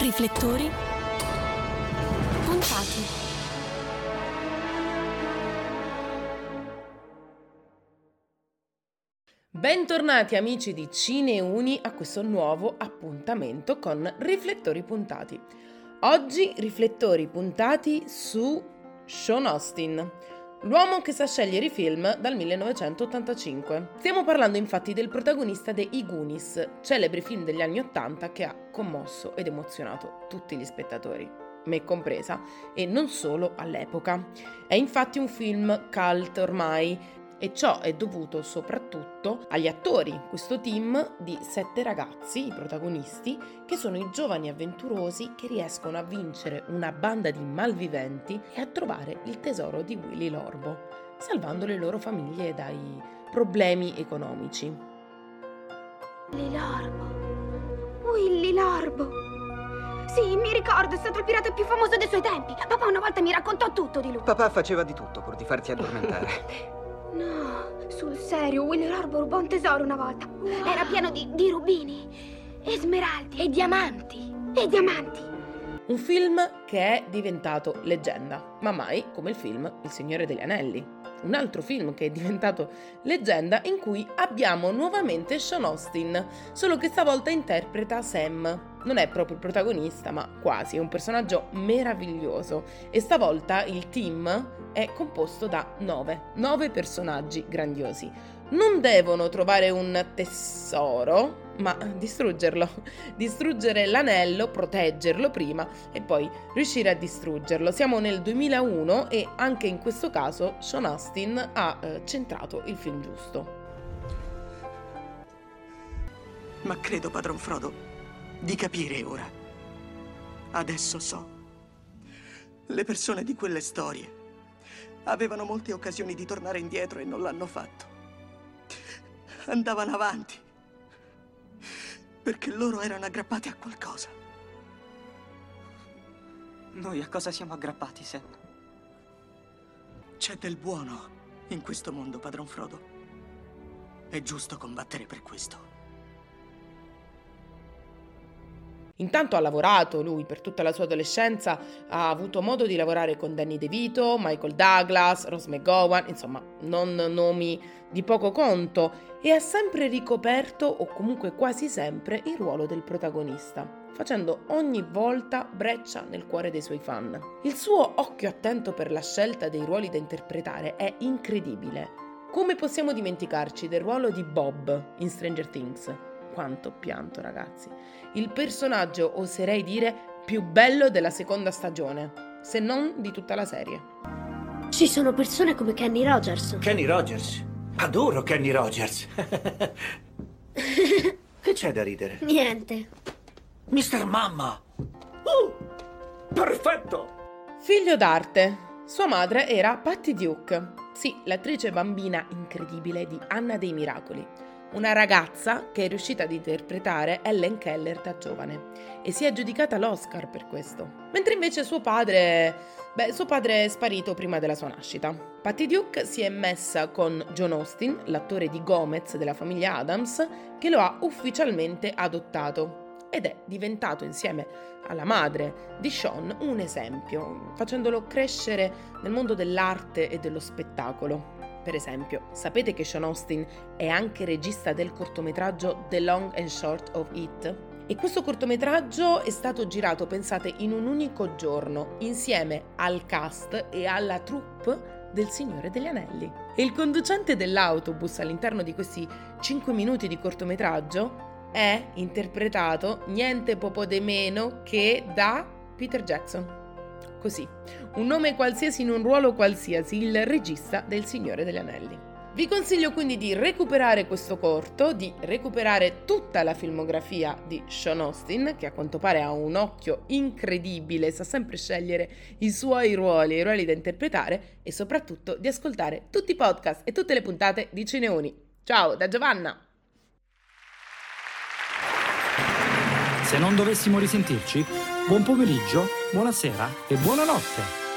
Riflettori puntati. Bentornati amici di Cineuni a questo nuovo appuntamento con Riflettori puntati. Oggi riflettori puntati su Sean Austin, L'uomo che sa scegliere i film dal 1985. Stiamo parlando infatti del protagonista de I Goonies, celebre film degli anni 80 che ha commosso ed emozionato tutti gli spettatori, me compresa, e non solo all'epoca. È infatti un film cult ormai e ciò è dovuto soprattutto agli attori, questo team di sette ragazzi, i protagonisti, che sono i giovani avventurosi che riescono a vincere una banda di malviventi e a trovare il tesoro di Willy Lorbo, salvando le loro famiglie dai problemi economici. Willy Lorbo, Willy Lorbo. Sì, mi ricordo, è stato il pirata più famoso dei suoi tempi. Papà una volta mi raccontò tutto di lui. Papà faceva di tutto pur di farti addormentare. No, sul serio, Willy Lorbo rubò un tesoro una volta. Wow. Era pieno di, di rubini, e smeraldi e diamanti. E diamanti. Un film che è diventato leggenda, ma mai come il film Il Signore degli Anelli. Un altro film che è diventato leggenda in cui abbiamo nuovamente Sean Austin, solo che stavolta interpreta Sam. Non è proprio il protagonista, ma quasi, è un personaggio meraviglioso e stavolta il team è composto da nove, nove personaggi grandiosi. Non devono trovare un tesoro, ma distruggerlo. Distruggere l'anello, proteggerlo prima e poi riuscire a distruggerlo. Siamo nel 2001 e anche in questo caso Sean Astin ha eh, centrato il film giusto. Ma credo, padron Frodo, di capire ora. Adesso so. Le persone di quelle storie avevano molte occasioni di tornare indietro e non l'hanno fatto. Andavano avanti perché loro erano aggrappati a qualcosa. Noi a cosa siamo aggrappati, Sam? C'è del buono in questo mondo, padron Frodo. È giusto combattere per questo. Intanto ha lavorato lui per tutta la sua adolescenza, ha avuto modo di lavorare con Danny DeVito, Michael Douglas, Rose McGowan, insomma, non nomi di poco conto, e ha sempre ricoperto, o comunque quasi sempre, il ruolo del protagonista, facendo ogni volta breccia nel cuore dei suoi fan. Il suo occhio attento per la scelta dei ruoli da interpretare è incredibile. Come possiamo dimenticarci del ruolo di Bob in Stranger Things? Quanto pianto, ragazzi. Il personaggio, oserei dire, più bello della seconda stagione, se non di tutta la serie. Ci sono persone come Kenny Rogers. Kenny Rogers? Adoro Kenny Rogers. che c'è da ridere? Niente. Mister Mamma! Uh, perfetto! Figlio d'arte. Sua madre era Patty Duke. Sì, l'attrice bambina incredibile di Anna dei Miracoli una ragazza che è riuscita ad interpretare Ellen Keller da giovane e si è aggiudicata l'Oscar per questo. Mentre invece suo padre, beh, suo padre è sparito prima della sua nascita. Patty Duke si è messa con John Austin, l'attore di Gomez della famiglia Adams, che lo ha ufficialmente adottato ed è diventato insieme alla madre di Sean un esempio, facendolo crescere nel mondo dell'arte e dello spettacolo. Per esempio, sapete che Sean Austin è anche regista del cortometraggio The Long and Short of It? E questo cortometraggio è stato girato, pensate, in un unico giorno, insieme al cast e alla troupe del Signore degli Anelli. E il conducente dell'autobus all'interno di questi 5 minuti di cortometraggio è interpretato niente poco di meno che da Peter Jackson. Così, un nome qualsiasi in un ruolo qualsiasi, il regista del Signore degli Anelli. Vi consiglio quindi di recuperare questo corto, di recuperare tutta la filmografia di Sean Austin, che a quanto pare ha un occhio incredibile, sa sempre scegliere i suoi ruoli, i ruoli da interpretare e soprattutto di ascoltare tutti i podcast e tutte le puntate di Cineoni. Ciao da Giovanna! Se non dovessimo risentirci, buon pomeriggio, buonasera e buonanotte.